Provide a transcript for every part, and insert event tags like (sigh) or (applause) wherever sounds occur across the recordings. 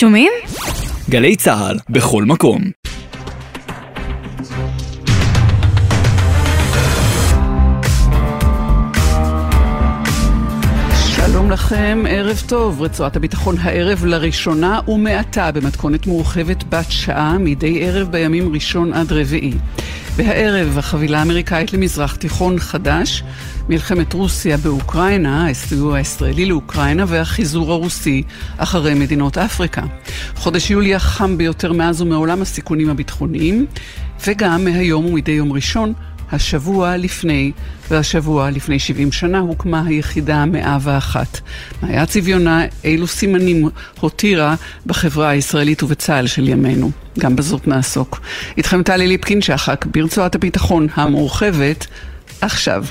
שומעים? גלי צה"ל, בכל מקום. שלום לכם, ערב טוב. רצועת הביטחון הערב לראשונה ומעתה במתכונת מורחבת בת שעה מדי ערב בימים ראשון עד רביעי. והערב החבילה האמריקאית למזרח תיכון חדש, מלחמת רוסיה באוקראינה, הסיוע הישראלי לאוקראינה והחיזור הרוסי אחרי מדינות אפריקה. חודש יולי החם ביותר מאז ומעולם הסיכונים הביטחוניים, וגם מהיום ומדי יום ראשון השבוע לפני, והשבוע לפני 70 שנה הוקמה היחידה המאה ואחת. מה היה צביונה, אילו סימנים הותירה בחברה הישראלית ובצה"ל של ימינו. גם בזאת נעסוק. איתכם טלי ליפקין שחק, ברצועת הביטחון המורחבת, עכשיו.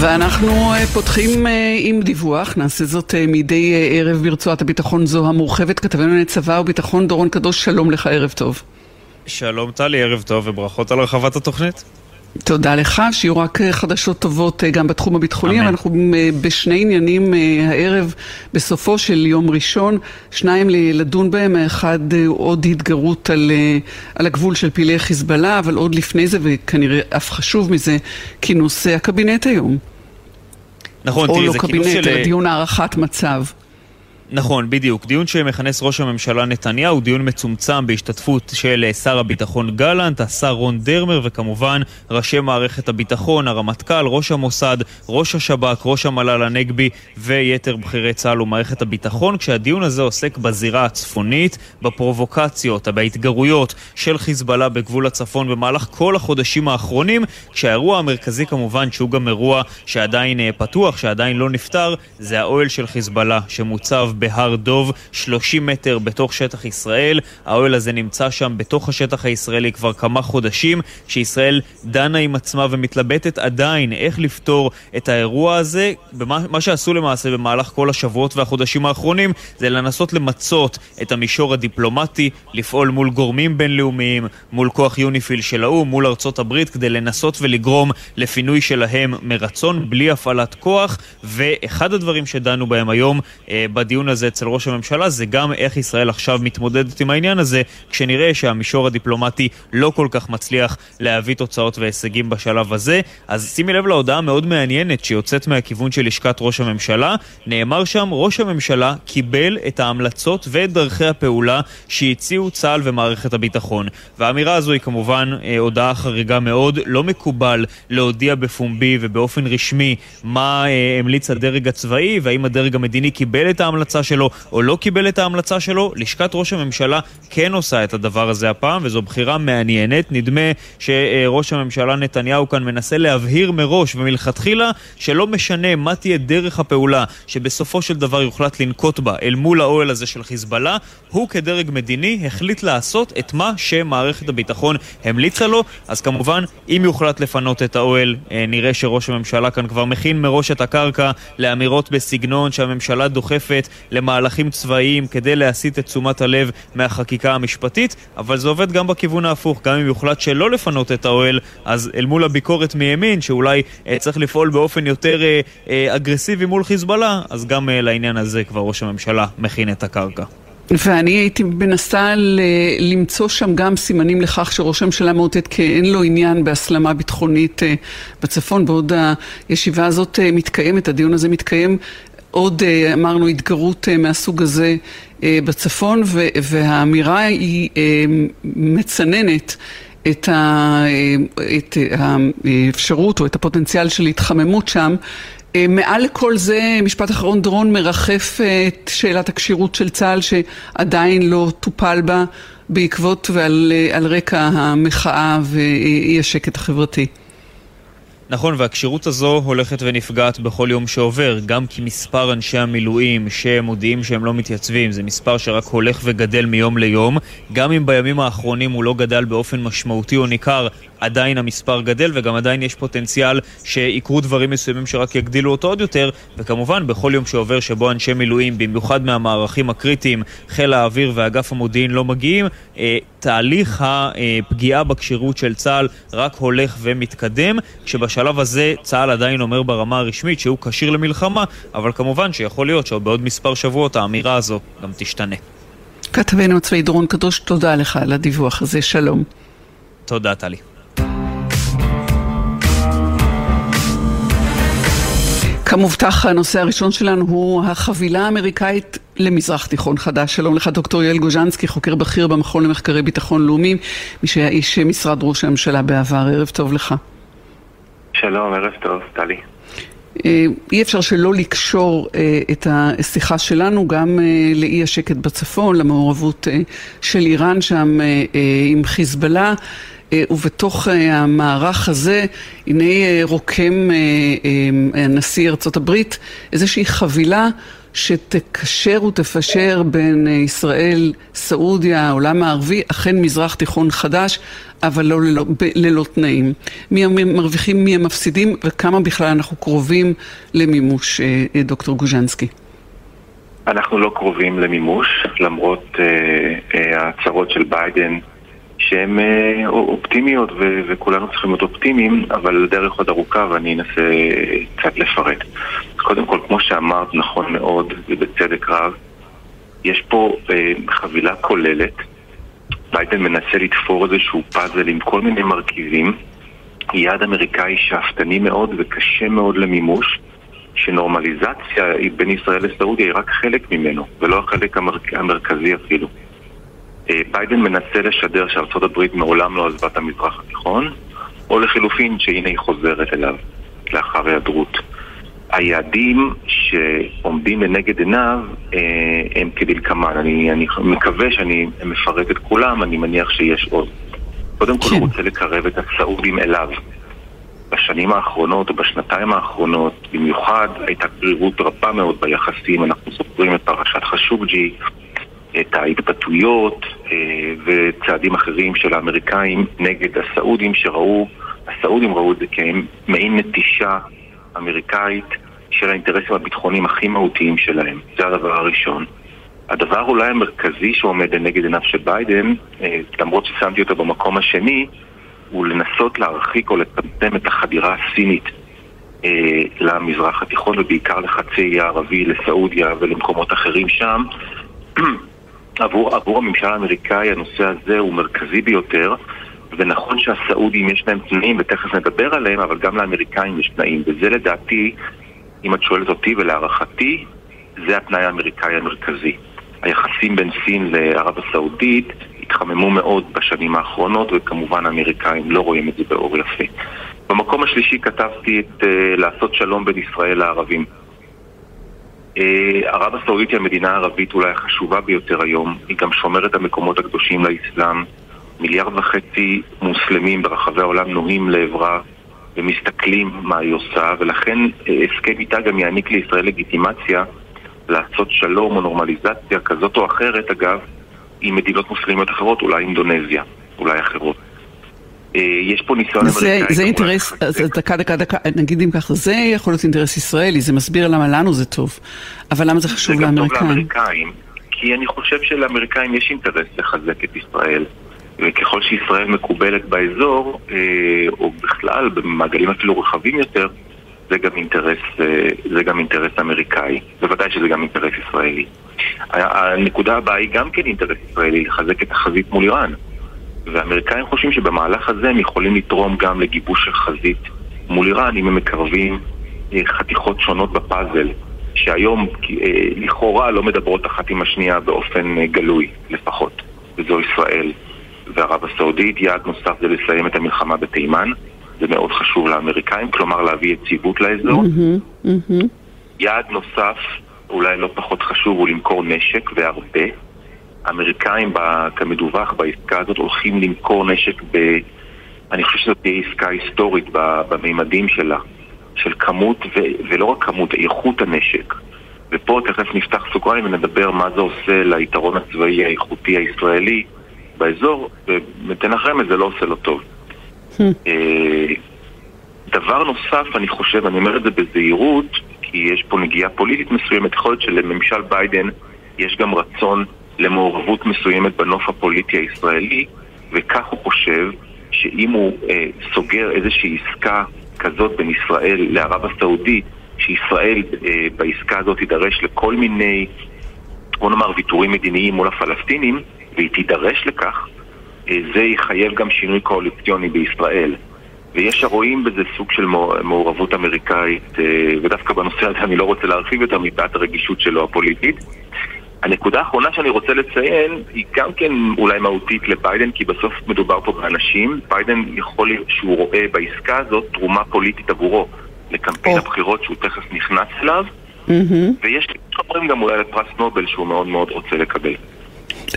ואנחנו פותחים עם דיווח, נעשה זאת מדי ערב ברצועת הביטחון זו המורחבת, כתבנו לצבא וביטחון דורון קדוש, שלום לך, ערב טוב. שלום טלי, ערב טוב וברכות על הרחבת התוכנית. תודה לך, שיהיו רק חדשות טובות גם בתחום הביטחוני, אבל אנחנו בשני עניינים הערב בסופו של יום ראשון, שניים לדון בהם, האחד עוד התגרות על, על הגבול של פעילי חיזבאללה, אבל עוד לפני זה, וכנראה אף חשוב מזה, כינוס הקבינט היום. נכון, תראי, זה לא כינוס קבינט, של... אלא דיון הערכת מצב. נכון, בדיוק. דיון שמכנס ראש הממשלה נתניהו, דיון מצומצם בהשתתפות של שר הביטחון גלנט, השר רון דרמר וכמובן ראשי מערכת הביטחון, הרמטכ"ל, ראש המוסד, ראש השב"כ, ראש המל"ל הנגבי ויתר בכירי צה"ל ומערכת הביטחון, כשהדיון הזה עוסק בזירה הצפונית, בפרובוקציות, בהתגרויות של חיזבאללה בגבול הצפון במהלך כל החודשים האחרונים, כשהאירוע המרכזי כמובן, שהוא גם אירוע שעדיין פתוח, שעדיין לא נפתר, זה האוהל של חיזבאללה שמוצב בהר דוב, 30 מטר בתוך שטח ישראל. האוהל הזה נמצא שם בתוך השטח הישראלי כבר כמה חודשים, כשישראל דנה עם עצמה ומתלבטת עדיין איך לפתור את האירוע הזה. מה שעשו למעשה במהלך כל השבועות והחודשים האחרונים זה לנסות למצות את המישור הדיפלומטי, לפעול מול גורמים בינלאומיים, מול כוח יוניפיל של האו"ם, מול ארצות הברית, כדי לנסות ולגרום לפינוי שלהם מרצון, בלי הפעלת כוח. ואחד הדברים שדנו בהם היום אה, בדיון הזה אצל ראש הממשלה זה גם איך ישראל עכשיו מתמודדת עם העניין הזה כשנראה שהמישור הדיפלומטי לא כל כך מצליח להביא תוצאות והישגים בשלב הזה. אז שימי לב להודעה מאוד מעניינת שיוצאת מהכיוון של לשכת ראש הממשלה. נאמר שם, ראש הממשלה קיבל את ההמלצות ואת דרכי הפעולה שהציעו צה"ל ומערכת הביטחון. והאמירה הזו היא כמובן אה, הודעה חריגה מאוד. לא מקובל להודיע בפומבי ובאופן רשמי מה אה, המליץ הדרג הצבאי והאם הדרג המדיני קיבל את ההמלצה שלו או לא קיבל את ההמלצה שלו. לשכת ראש הממשלה כן עושה את הדבר הזה הפעם, וזו בחירה מעניינת. נדמה שראש הממשלה נתניהו כאן מנסה להבהיר מראש ומלכתחילה שלא משנה מה תהיה דרך הפעולה שבסופו של דבר יוחלט לנקוט בה אל מול האוהל הזה של חיזבאללה, הוא כדרג מדיני החליט לעשות את מה שמערכת הביטחון המליצה לו. אז כמובן, אם יוחלט לפנות את האוהל, נראה שראש הממשלה כאן כבר מכין מראש את הקרקע לאמירות בסגנון שהממשלה דוחפת למהלכים צבאיים כדי להסיט את תשומת הלב מהחקיקה המשפטית, אבל זה עובד גם בכיוון ההפוך, גם אם יוחלט שלא לפנות את האוהל, אז אל מול הביקורת מימין, שאולי אה, צריך לפעול באופן יותר אה, אה, אגרסיבי מול חיזבאללה, אז גם אה, לעניין הזה כבר ראש הממשלה מכין את הקרקע. ואני הייתי מנסה למצוא שם גם סימנים לכך שראש הממשלה מאותת כי אין לו עניין בהסלמה ביטחונית בצפון, בעוד הישיבה הזאת מתקיימת, הדיון הזה מתקיים עוד אמרנו התגרות מהסוג הזה בצפון והאמירה היא מצננת את האפשרות או את הפוטנציאל של התחממות שם. מעל לכל זה, משפט אחרון דרון, מרחף את שאלת הכשירות של צה"ל שעדיין לא טופל בה בעקבות ועל רקע המחאה ואי השקט החברתי. נכון, והכשירות הזו הולכת ונפגעת בכל יום שעובר, גם כי מספר אנשי המילואים שמודיעים שהם לא מתייצבים, זה מספר שרק הולך וגדל מיום ליום. גם אם בימים האחרונים הוא לא גדל באופן משמעותי או ניכר, עדיין המספר גדל וגם עדיין יש פוטנציאל שיקרו דברים מסוימים שרק יגדילו אותו עוד יותר וכמובן בכל יום שעובר שבו אנשי מילואים, במיוחד מהמערכים הקריטיים, חיל האוויר ואגף המודיעין לא מגיעים, אה, תהליך הפגיעה בכשירות של צה"ל רק הולך ומתקדם, כשבשלב הזה צה"ל עדיין אומר ברמה הרשמית שהוא כשיר למלחמה, אבל כמובן שיכול להיות שבעוד מספר שבועות האמירה הזו גם תשתנה. כתבנו הצבאי דורון קדוש, תודה לך על הדיווח הזה, שלום. תודה, טלי. כמובטח, הנושא הראשון שלנו הוא החבילה האמריקאית למזרח תיכון חדש. שלום לך, דוקטור יואל גוז'נסקי, חוקר בכיר במכון למחקרי ביטחון לאומי, מי שהיה איש משרד ראש הממשלה בעבר. ערב טוב לך. שלום, ערב טוב, טלי. אה, אי אפשר שלא לקשור אה, את השיחה שלנו גם אה, לאי השקט בצפון, למעורבות של איראן שם עם חיזבאללה. ובתוך המערך הזה, הנה רוקם נשיא ארצות הברית איזושהי חבילה שתקשר ותפשר בין ישראל, סעודיה, העולם הערבי, אכן מזרח תיכון חדש, אבל לא ללא, ב, ללא תנאים. מי המרוויחים, מי המפסידים, וכמה בכלל אנחנו קרובים למימוש, אה, אה, דוקטור גוז'נסקי. אנחנו לא קרובים למימוש, למרות אה, אה, ההצהרות של ביידן שהן אה, אופטימיות ו- וכולנו צריכים להיות אופטימיים, אבל הדרך עוד ארוכה ואני אנסה קצת לפרט. קודם כל, כמו שאמרת, נכון מאוד ובצדק רב, יש פה אה, חבילה כוללת. ביידן מנסה לתפור איזשהו פאזל עם כל מיני מרכיבים. יעד אמריקאי שאפתני מאוד וקשה מאוד למימוש, שנורמליזציה בין ישראל לסעודיה היא רק חלק ממנו, ולא החלק המר... המרכזי אפילו. אה, ביידן מנסה לשדר שארצות הברית מעולם לא עזבה את המזרח התיכון, או לחילופין שהנה היא חוזרת אליו לאחר היעדרות. היעדים שעומדים לנגד עיניו אה, הם כדלקמן. אני, אני מקווה שאני מפרט את כולם, אני מניח שיש עוד. קודם כל הוא כן. רוצה לקרב את הסעודים אליו. בשנים האחרונות או בשנתיים האחרונות, במיוחד הייתה קרירות רבה מאוד ביחסים, אנחנו זוכרים את פרשת חשובג'י, את ההתבטאויות אה, וצעדים אחרים של האמריקאים נגד הסעודים שראו, הסעודים ראו את זה כמעין נטישה אמריקאית של האינטרסים הביטחוניים הכי מהותיים שלהם. זה הדבר הראשון. הדבר אולי המרכזי שעומד לנגד עיניו של ביידן, אה, למרות ששמתי אותו במקום השני, הוא לנסות להרחיק או לצמצם את החדירה הסינית אה, למזרח התיכון ובעיקר לחצי הערבי, לסעודיה ולמקומות אחרים שם. (clears throat) עבור, עבור הממשל האמריקאי הנושא הזה הוא מרכזי ביותר ונכון שהסעודים יש להם תנאים ותכף נדבר עליהם אבל גם לאמריקאים יש תנאים. וזה לדעתי, אם את שואלת אותי ולהערכתי, זה התנאי האמריקאי המרכזי. היחסים בין סין לערב הסעודית התחממו מאוד בשנים האחרונות וכמובן האמריקאים לא רואים את זה באור יפה. במקום השלישי כתבתי את uh, לעשות שלום בין ישראל לערבים ערב הסעודית היא המדינה הערבית אולי החשובה ביותר היום, היא גם שומרת המקומות הקדושים לאסלאם. מיליארד וחצי מוסלמים ברחבי העולם נוהים לעברה ומסתכלים מה היא עושה, ולכן אה, הסכם איתה גם יעניק לישראל לגיטימציה לעשות שלום או נורמליזציה כזאת או אחרת, אגב, עם מדינות מוסלמיות אחרות, אולי אינדונזיה, אולי אחרות. אה, יש פה ניסיון אמריקאי. זה אינטרס, אז דקה, דקה, דקה, נגיד אם ככה, זה יכול להיות אינטרס ישראלי, זה מסביר למה לנו זה טוב. אבל למה זה חשוב לאמריקאים? זה גם טוב לאמריקאים, כי אני חושב שלאמריקאים יש אינטרס לחזק את ישראל. וככל שישראל מקובלת באזור, אה, או בכלל במעגלים אפילו רחבים יותר, זה גם אינטרס, אה, זה גם אינטרס אמריקאי. בוודאי שזה גם אינטרס ישראלי. הנקודה הבאה היא גם כן אינטרס ישראלי, לחזק את החזית מול איראן. והאמריקאים חושבים שבמהלך הזה הם יכולים לתרום גם לגיבוש של חזית מול איראן אם הם מקרבים אה, חתיכות שונות בפאזל שהיום אה, לכאורה לא מדברות אחת עם השנייה באופן אה, גלוי לפחות וזו ישראל וערב הסעודית. יעד נוסף זה לסיים את המלחמה בתימן זה מאוד חשוב לאמריקאים, כלומר להביא יציבות לאזור. Mm-hmm, mm-hmm. יעד נוסף, אולי לא פחות חשוב, הוא למכור נשק והרבה האמריקאים, כמדווח בעסקה הזאת, הולכים למכור נשק ב... אני חושב שזאת תהיה עסקה היסטורית בממדים שלה, של כמות, ו... ולא רק כמות, איכות הנשק. ופה תכף נפתח סוגריים ונדבר מה זה עושה ליתרון הצבאי האיכותי הישראלי באזור, לכם את זה לא עושה לו טוב. Hmm. אה, דבר נוסף, אני חושב, אני אומר את זה בזהירות, כי יש פה נגיעה פוליטית מסוימת, יכול להיות שלממשל ביידן יש גם רצון למעורבות מסוימת בנוף הפוליטי הישראלי, וכך הוא חושב שאם הוא אה, סוגר איזושהי עסקה כזאת בין ישראל לערב הסעודית, שישראל אה, בעסקה הזאת תידרש לכל מיני, בוא נאמר, ויתורים מדיניים מול הפלסטינים, והיא תידרש לכך, אה, זה יחייב גם שינוי קואליציוני בישראל. ויש הרואים בזה סוג של מעורבות אמריקאית, אה, ודווקא בנושא הזה אני לא רוצה להרחיב יותר מפאת הרגישות שלו הפוליטית. הנקודה האחרונה שאני רוצה לציין היא גם כן אולי מהותית לביידן, כי בסוף מדובר פה באנשים. ביידן יכול להיות שהוא רואה בעסקה הזאת תרומה פוליטית עבורו לקמפיין oh. הבחירות שהוא תכף נכנס אליו, mm-hmm. ויש לי גם אולי לפרס נובל שהוא מאוד מאוד רוצה לקבל.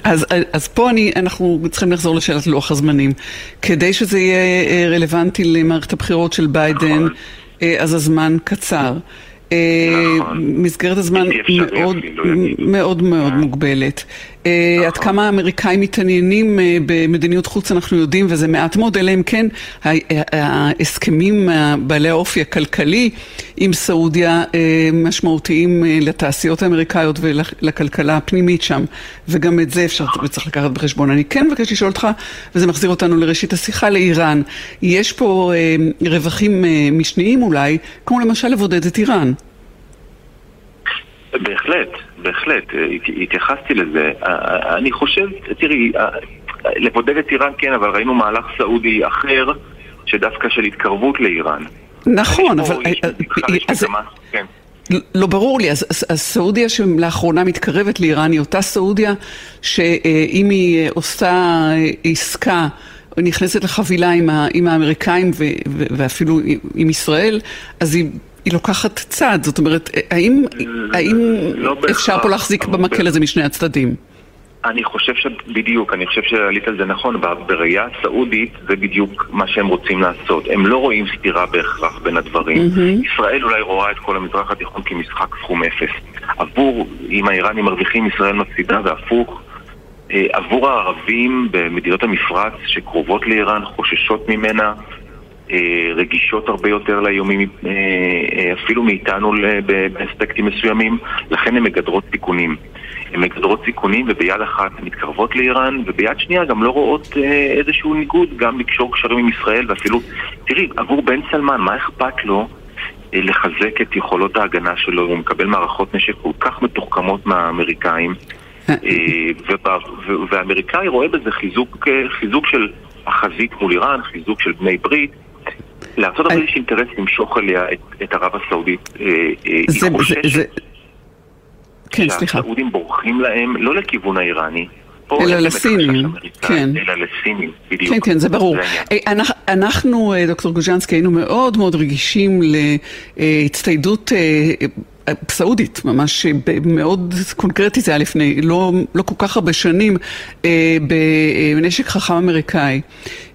אז, אז פה אני, אנחנו צריכים לחזור לשאלת לוח הזמנים. כדי שזה יהיה אה, רלוונטי למערכת הבחירות של ביידן, נכון. אה, אז הזמן קצר. נכון. מסגרת הזמן מאוד מאוד מאוד מוגבלת. אה, עד נכון. כמה האמריקאים מתעניינים אה, במדיניות חוץ אנחנו יודעים, וזה מעט מאוד, אלא אם כן ההסכמים בעלי האופי הכלכלי עם סעודיה אה, משמעותיים לתעשיות האמריקאיות ולכלכלה הפנימית שם, וגם את זה אפשר וצריך לקחת בחשבון. אני כן מבקש לשאול אותך, וזה מחזיר אותנו לראשית השיחה, לאיראן. יש פה רווחים משניים אולי, כמו למשל לבודד את איראן. בהחלט, בהחלט, אה, התייחסתי לזה. אה, אה, אני חושב, תראי, לבודד את איראן כן, אבל ראינו מהלך סעודי אחר, שדווקא של התקרבות לאיראן. נכון, אבל... כן. לא ברור לי, אז, אז סעודיה שלאחרונה מתקרבת לאיראן היא אותה סעודיה שאם היא עושה עסקה נכנסת לחבילה עם, ה, עם האמריקאים ו, ו, ואפילו עם ישראל, אז היא היא לוקחת צעד, זאת אומרת, האם, האם לא אפשר פה להחזיק במקל הזה משני הצדדים? אני חושב שבדיוק, אני חושב שעלית על זה נכון, בראייה הסעודית זה בדיוק מה שהם רוצים לעשות. הם לא רואים סתירה בהכרח בין הדברים. Mm-hmm. ישראל אולי רואה את כל המזרח התיכון כמשחק סכום אפס. עבור, אם האיראנים מרוויחים, ישראל מפסידה, והפוך. אה, עבור הערבים במדינות המפרץ שקרובות לאיראן, חוששות ממנה, אה, רגישות הרבה יותר לאיומים אה, אה, אפילו מאיתנו באספקטים מסוימים, לכן הן מגדרות סיכונים. הן מגדרות סיכונים וביד אחת מתקרבות לאיראן וביד שנייה גם לא רואות איזשהו ניגוד גם לקשור קשרים עם ישראל ואפילו, תראי, עבור בן סלמן, מה אכפת לו לחזק את יכולות ההגנה שלו, הוא מקבל מערכות נשק כל כך מתוחכמות מהאמריקאים והאמריקאי רואה בזה חיזוק, חיזוק של החזית מול איראן, חיזוק של בני ברית לארה"ב יש אינטרס למשוך אליה את ערב הסעודית. אה, אה, היא חוששת כן, שהסעודים בורחים להם לא לכיוון האיראני, אלא לסינים, כן. אלא לסינים, בדיוק. כן, כן, זה ברור. זה אנחנו, דוקטור גוז'נסקי, היינו מאוד מאוד רגישים להצטיידות סעודית, ממש מאוד קונקרטי זה היה לפני לא, לא כל כך הרבה שנים, אה, בנשק חכם אמריקאי,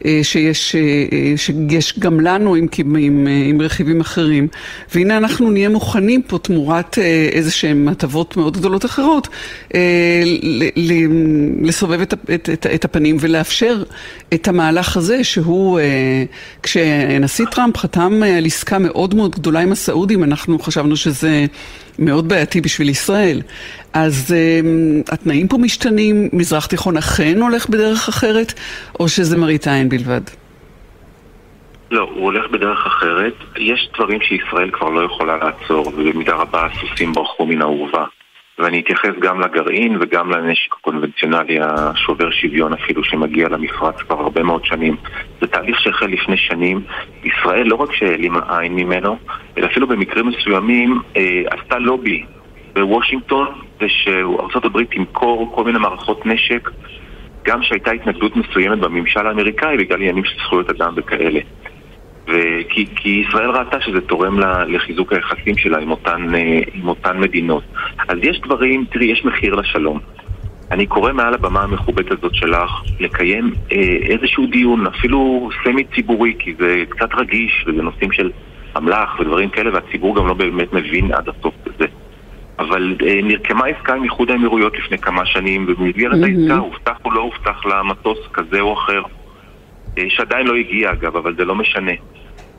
אה, שיש, אה, שיש גם לנו עם, עם, עם רכיבים אחרים, והנה אנחנו נהיה מוכנים פה תמורת אה, איזה שהן הטבות מאוד גדולות אחרות, אה, ל, ל, לסובב את, את, את, את הפנים ולאפשר את המהלך הזה שהוא, אה, כשנשיא טראמפ חתם על עסקה מאוד מאוד גדולה עם הסעודים, אנחנו חשבנו שזה... מאוד בעייתי בשביל ישראל. אז um, התנאים פה משתנים, מזרח תיכון אכן הולך בדרך אחרת, או שזה מראית עין בלבד? לא, הוא הולך בדרך אחרת. יש דברים שישראל כבר לא יכולה לעצור, ובמידה רבה הסוסים ברחו מן האורווה. ואני אתייחס גם לגרעין וגם לנשק הקונבנציונלי השובר שוויון אפילו שמגיע למפרץ כבר הרבה מאוד שנים. זה תהליך שהחל לפני שנים. ישראל לא רק שהעלימה עין ממנו, אלא אפילו במקרים מסוימים אה, עשתה לובי בוושינגטון ושארה"ב תמכור כל מיני מערכות נשק גם שהייתה התנגדות מסוימת בממשל האמריקאי בגלל עניינים של זכויות אדם וכאלה. וכי, כי ישראל ראתה שזה תורם לחיזוק היחסים שלה עם אותן, אה, עם אותן מדינות. אז יש דברים, תראי, יש מחיר לשלום. אני קורא מעל הבמה המכובדת הזאת שלך לקיים אה, איזשהו דיון, אפילו סמי ציבורי, כי זה קצת רגיש, וזה נושאים של אמל"ח ודברים כאלה, והציבור גם לא באמת מבין עד הסוף בזה. אבל אה, נרקמה עסקה עם איחוד האמירויות לפני כמה שנים, ובמסגרת mm-hmm. העסקה הובטח או לא הובטח למטוס כזה או אחר. אה, שעדיין לא הגיע אגב, אבל זה לא משנה.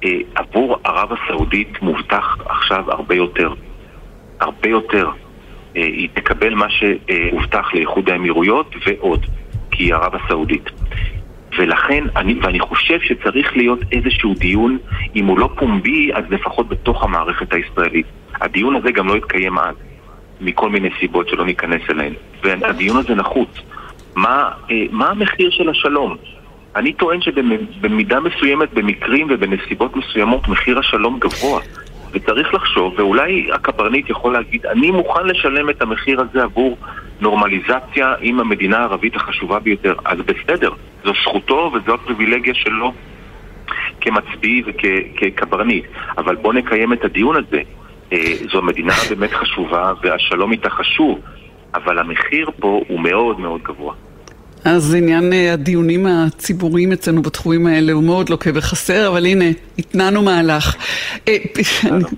אה, עבור ערב הסעודית מובטח עכשיו הרבה יותר. הרבה יותר. אה, היא תקבל מה שהובטח לאיחוד האמירויות ועוד, כי היא ערב הסעודית. ולכן, אני, ואני חושב שצריך להיות איזשהו דיון, אם הוא לא פומבי, אז לפחות בתוך המערכת הישראלית. הדיון הזה גם לא יתקיים אז, מכל מיני סיבות שלא ניכנס אליהן. והדיון הזה נחוץ. מה, אה, מה המחיר של השלום? אני טוען שבמידה מסוימת, במקרים ובנסיבות מסוימות, מחיר השלום גבוה. וצריך לחשוב, ואולי הקברניט יכול להגיד, אני מוכן לשלם את המחיר הזה עבור נורמליזציה עם המדינה הערבית החשובה ביותר. אז בסדר, זו זכותו וזו הפריבילגיה שלו כמצביא וכקברניט. אבל בואו נקיים את הדיון הזה. אה, זו מדינה באמת חשובה והשלום איתה חשוב, אבל המחיר פה הוא מאוד מאוד גבוה. אז עניין אה, הדיונים הציבוריים אצלנו בתחומים האלה הוא מאוד לוקה וחסר, אבל הנה, התנענו מהלך. אה,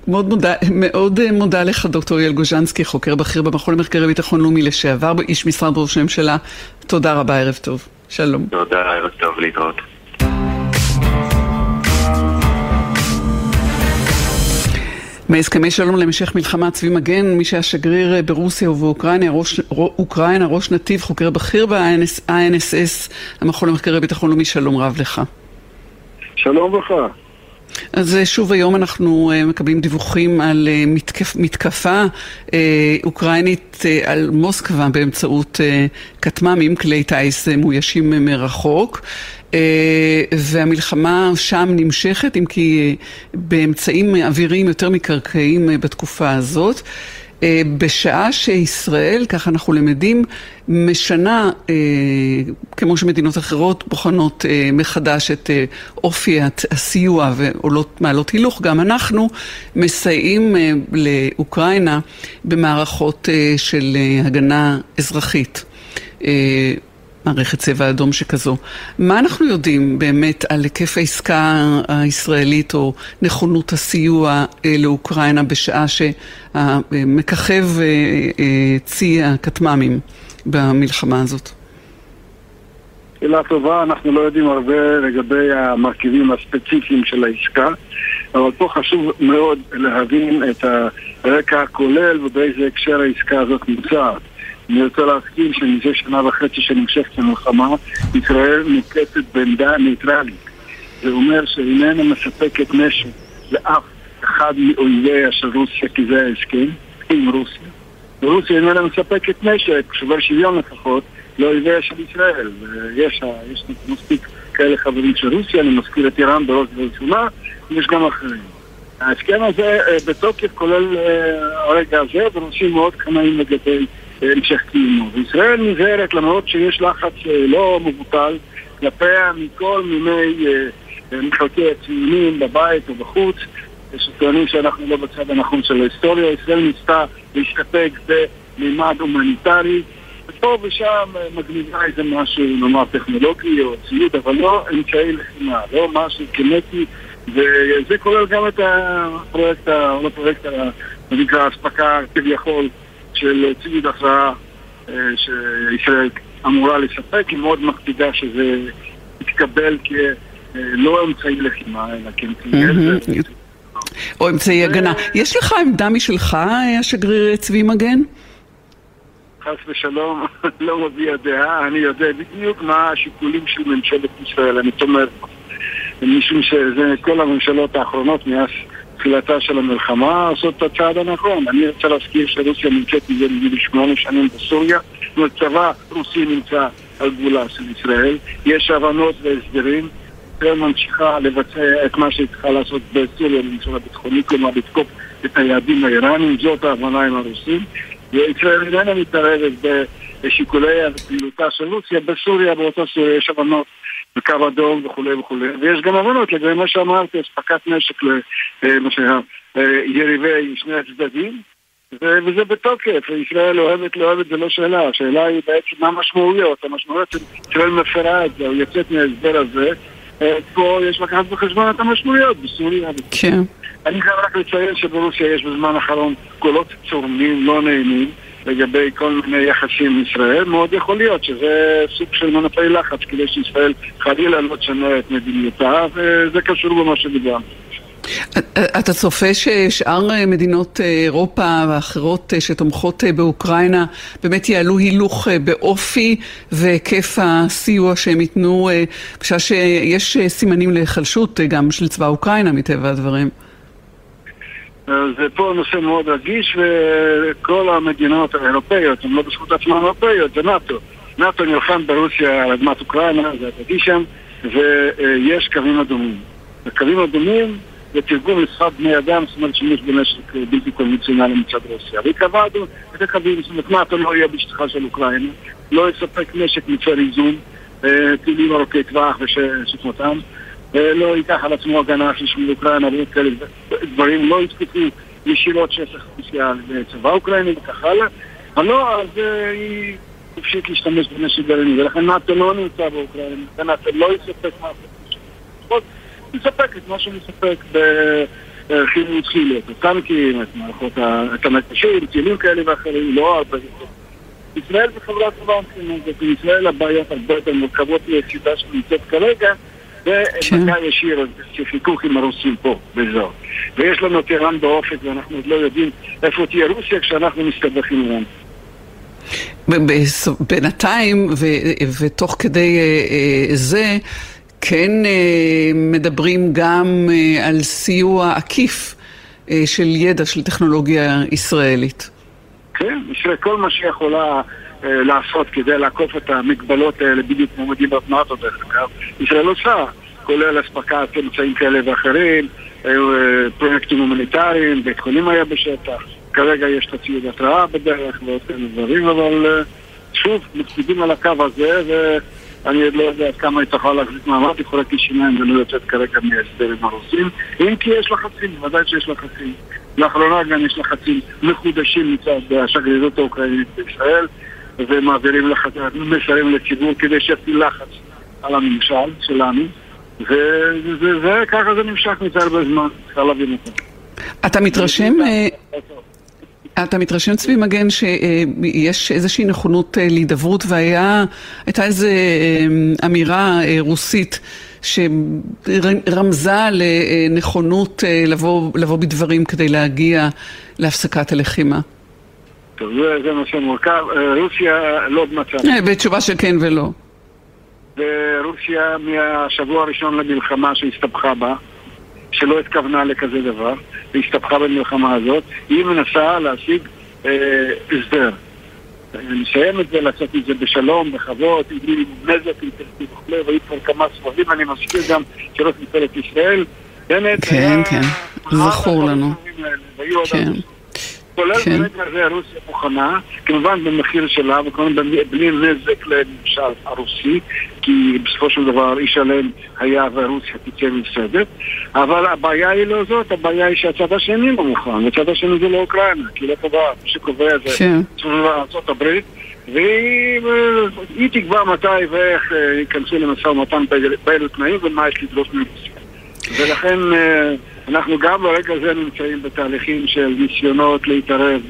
מאוד מודה, מאוד אה, מודה לך, דוקטור יעל גוז'נסקי, חוקר בכיר במכון למחקרי ביטחון לאומי לשעבר, איש משרד ראש הממשלה. תודה רבה, ערב טוב. שלום. תודה, ערב טוב, להתראות. מהסכמי שלום להמשך מלחמה צבי מגן, מי שהיה שגריר אה, ברוסיה ובאוקראינה, ראש, אוקראינה, ראש נתיב, חוקר בכיר ב-INSS, המכון למחקרי ביטחון לאומי, שלום רב לך. שלום לך. אז אה, שוב היום אנחנו אה, מקבלים דיווחים על מתקף, מתקפה אוקראינית על מוסקבה באמצעות כטמ"מים, כלי טיס מאוישים מרחוק. אה, והמלחמה שם נמשכת, אם כי אה, באמצעים אוויריים יותר מקרקעיים אה, בתקופה הזאת. בשעה שישראל, ככה אנחנו למדים, משנה, כמו שמדינות אחרות בוחנות מחדש את אופי הסיוע ועולות מעלות הילוך, גם אנחנו מסייעים לאוקראינה במערכות של הגנה אזרחית. מערכת צבע אדום שכזו. מה אנחנו יודעים באמת על היקף העסקה הישראלית או נכונות הסיוע אה, לאוקראינה בשעה שמככב אה, אה, צי הכטמ"מים במלחמה הזאת? שאלה טובה, אנחנו לא יודעים הרבה לגבי המרכיבים הספציפיים של העסקה, אבל פה חשוב מאוד להבין את הרקע הכולל ובאיזה הקשר העסקה הזאת נמצאת. אני רוצה להזכיר שמזה שנה וחצי שנמשכת המלחמה, ישראל נוקטת בעמדה ניטרלית. זה אומר שאיננה מספקת נשק לאף אחד מאויביה של רוסיה, כי זה ההסכם עם רוסיה. ורוסיה איננה מספקת נשק, שובר שוויון לפחות, לאויביה של ישראל. ויש יש מספיק כאלה חברים של רוסיה, אני מזכיר את איראן בראש ובראשונה, ויש גם אחרים. ההסכם הזה אה, בתוקף כולל אה, הרגע הזה, ונושאים מאוד קנאים לגבי המשך קיומו. וישראל נזהרת למרות שיש לחץ אה, לא מבוטל כלפיה מכל מיני אה, מחלקי הציונים בבית או בחוץ שטוענים שאנחנו לא בצד הנכון של ההיסטוריה. ישראל ניסתה להשתפק במימד הומניטרי ופה ושם אה, מגניבה איזה משהו, נאמר טכנולוגי או ציוד, אבל לא אמצעי לחימה, לא משהו קינטי וזה כולל גם את הפרויקט, לא פרויקט, נקרא האספקה כביכול של ציוד הכרעה אה, שישראל אמורה לספק, היא מאוד מקפידה שזה יתקבל כלא אמצעי לחימה, אלא כאמצעי... או אמצעי הגנה. יש לך עמדה משלך, השגריר צבי מגן? חס ושלום, (laughs) לא מביע דעה, אני יודע בדיוק מה השיקולים של ממשלת ישראל, אני תומך משום שזה כל הממשלות האחרונות מאז תחילתה של המלחמה, לעשות את הצעד הנכון. אני רוצה להזכיר שרוסיה נמצאת מזה בגיל שמונה שנים בסוריה, וצבא רוסי נמצא על גבולה של ישראל, יש הבנות והסדרים, ישראל ממשיכה לבצע את מה שהיא צריכה לעשות בסוריה במישור הביטחוני, כלומר לתקוף את היעדים האיראניים, זאת ההבנה עם הרוסים, וישראל איננה מתערבת בשיקולי פעילותה של רוסיה, בסוריה, באותה סוריה יש הבנות בקו אדום וכולי וכולי, ויש גם הבנות לגבי מה שאמרתי, אספקת נשק ליריבי שני הצדדים, וזה בתוקף, ישראל אוהבת לא אוהבת זה לא שאלה, השאלה היא בעצם מה המשמעויות, המשמעויות שישראל מפרה את זה, או יוצאת מההסבר הזה, אה, פה יש לקחת בחשבון את המשמעויות בסוריה. כן. אני חייב רק לציין שברוסיה יש בזמן האחרון קולות צורמים, לא נעימים. לגבי כל מיני יחסים עם ישראל, מאוד יכול להיות שזה סוג של מנופי לחץ כדי שישראל חלילה לא תשנה את מדיניותה, וזה קשור במה שדיברנו. אתה צופה ששאר מדינות אירופה ואחרות שתומכות באוקראינה באמת יעלו הילוך באופי והיקף הסיוע שהם ייתנו, בשעה שיש סימנים להיחלשות גם של צבא אוקראינה מטבע הדברים? זה פה נושא מאוד רגיש וכל המדינות האירופאיות, הן לא בזכות עצמן אירופאיות, זה נאט"ו. נאט"ו נלחם ברוסיה על אדמת אוקראינה, זה הדדי שם, ויש קווים אדומים. הקווים אדומים זה תרגום לשפת בני אדם, זאת אומרת שימוש בנשק בלתי קונבנציונלי מצד רוסיה. וקבענו את הקווים, זאת אומרת נאט"ו לא יהיה בשטחה של אוקראינה, לא יספק נשק מצד איזון, טילים ארוכי טווח ושכמותם. לא ייקח על עצמו הגנה של שמי אוקראינה ועוד כאלה דברים, לא יתקפו ישירות שטח אוכלוסייה לצבא אוקראיני וכך הלאה, אבל לא, אז היא חופשית להשתמש בנשק גרעיני, ולכן נאט"ו לא נמצא באוקראינה, ונאט"ו לא יספק מה יספק את מה שמספק בחילוץ חילות, הטנקים, את מערכות, את המטשים, טילים כאלה ואחרים, לא הרבה. ישראל זה חברת טובה, בישראל הבעיות הרבה יותר מורכבות מהסיבה שנמצאת כרגע ומגע ישיר שחיכוך עם הרוסים פה, באזור. ויש לנו טירן באופק ואנחנו עוד לא יודעים איפה תהיה רוסיה כשאנחנו מסתבכים להם. בינתיים, ותוך כדי זה, כן מדברים גם על סיוע עקיף של ידע, של טכנולוגיה ישראלית. כן, ישראל כל מה שיכולה לעשות כדי לעקוף את המגבלות האלה בדיוק כמו מדינות נאט"ו דרך אגב. ישראל עושה, כולל אספקת אמצעים כאלה ואחרים, פרויקטים הומניטריים, בית חולים היה בשטח, כרגע יש את הציוד התראה בדרך ועוד כאלה דברים, אבל שוב, מקפידים על הקו הזה ואני עוד לא יודע עד כמה היא תוכל להחזיק מעמד, יכולה כשיניים ולא יוצאת כרגע מהסדר עם הרוסים, אם כי יש לחצים, ודאי שיש לחצים. לאחרונה גם יש לחצים מחודשים מצד השגרירות האוקראינית בישראל ומעבירים מסרים לציבור כדי שיפעיל לחץ על הממשל שלנו וככה זה נמשך מזה הרבה זמן, אפשר להבין אותו. אתה מתרשם, אתה מתרשם צבי מגן שיש איזושהי נכונות להידברות והייתה איזו אמירה רוסית שרמזה לנכונות לבוא, לבוא בדברים כדי להגיע להפסקת הלחימה? טוב, זה, זה נושא מורכב. רוסיה לא במצב. בתשובה של כן ולא. ורוסיה מהשבוע הראשון למלחמה שהסתבכה בה, שלא התכוונה לכזה דבר, והסתבכה במלחמה הזאת, היא מנסה להשיג אה, הסדר. נסיים את זה, לעשות את זה בשלום, בכבוד, בלי נזק, אינטרסטי וכו', והיו כבר כמה סבבים, אני מזכיר גם שראש ממשלת ישראל, בנט כן, כן, זכור לנו. כן. כולל ברגע הזה רוסיה מוכנה, כמובן במחיר שלה, וכמובן בלי נזק לממשל הרוסי, כי בסופו של דבר איש שלם היה ורוסיה תצא מסדת, אבל הבעיה היא לא זאת, הבעיה היא שהצד השני לא מוכן, והצד השני זה לא אוקראינה, כי לא קובע, מי שקובע זה ארצות הברית, והיא תקבע מתי ואיך ייכנסו למשא ומתן באילו תנאים ומה יש לדרוש מרוסיה. ולכן אנחנו גם ברגע הזה נמצאים בתהליכים של ניסיונות להתערב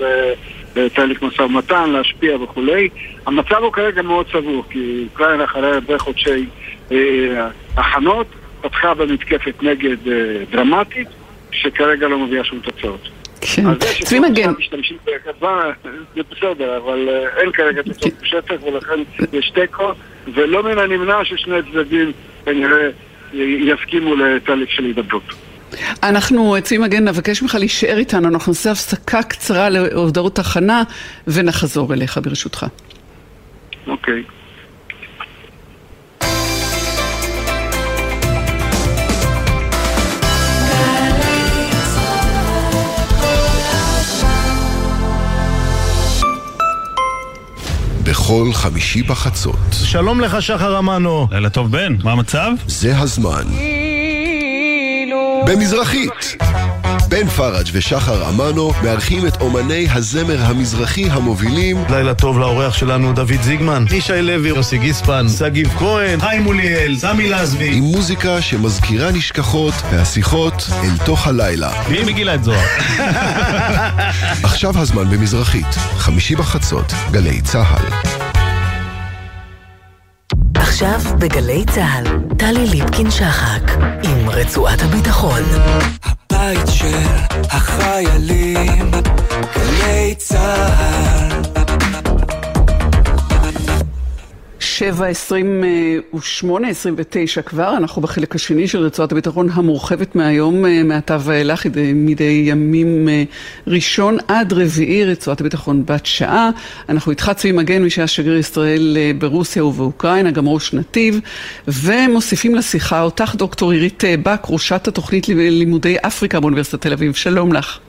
בתהליך משא ומתן, להשפיע וכולי. המצב הוא כרגע מאוד סבוך, כי אוקראינה אחרי הרבה חודשי אה, הכנות פתחה במתקפת נגד אה, דרמטית, שכרגע לא מביאה שום תוצאות. כן. צבי מגן. משתמשים זה בסדר, אבל אה, אין כרגע תוצאות בשטח, ולכן יש תיקו, ולא מן הנמנע ששני הצדדים כנראה יסכימו לתהליך של הידברות. אנחנו, צבי מגן, נבקש ממך להישאר איתנו, אנחנו נעשה הפסקה קצרה להודעות הכנה ונחזור אליך ברשותך. אוקיי. בכל חמישי בחצות. שלום לך, שחר אמנו. לילה טוב, בן. מה המצב? זה הזמן. במזרחית. בן פראג' ושחר אמנו מארחים את אומני הזמר המזרחי המובילים. לילה טוב לאורח שלנו דוד זיגמן, ישי לוי, יוסי גיספן, שגיב כהן, חיים מוליאל, סמי לזבי. עם מוזיקה שמזכירה נשכחות והשיחות אל תוך הלילה. מי מגילה את זוהר? (laughs) עכשיו הזמן במזרחית, חמישי בחצות, גלי צה"ל עכשיו בגלי צה"ל, טלי ליפקין שחק עם רצועת הביטחון. הבית של החיילים, גלי צה"ל. שבע עשרים ושמונה, עשרים ותשע כבר, אנחנו בחלק השני של רצועת הביטחון המורחבת מהיום, אה, מעתה ואילך, מדי ימים אה, ראשון עד רביעי, רצועת הביטחון בת שעה. אנחנו איתך צבי מגן, מי שהיה שגריר ישראל אה, ברוסיה ובאוקראינה, גם ראש נתיב, ומוסיפים לשיחה אותך דוקטור עירית בק, ראשת התוכנית ללימודי אפריקה באוניברסיטת תל אביב. שלום לך.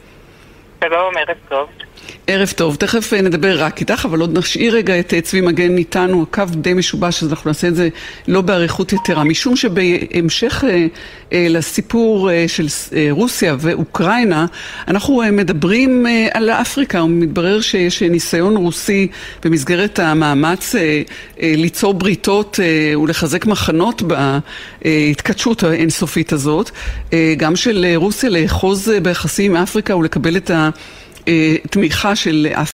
שלום, ערב טוב. ערב טוב, תכף אה, נדבר רק איתך, אבל עוד נשאיר רגע את אה, צבי מגן איתנו, הקו די משובש, אז אנחנו נעשה את זה לא באריכות יתרה, משום שבהמשך אה, אה, לסיפור אה, של אה, רוסיה ואוקראינה, אנחנו אה, מדברים אה, על אפריקה, ומתברר שיש ניסיון רוסי במסגרת המאמץ אה, אה, ליצור בריתות אה, ולחזק מחנות בהתכתשות האינסופית הזאת, אה, גם של רוסיה לאחוז ביחסים עם אפריקה ולקבל את ה... תמיכה של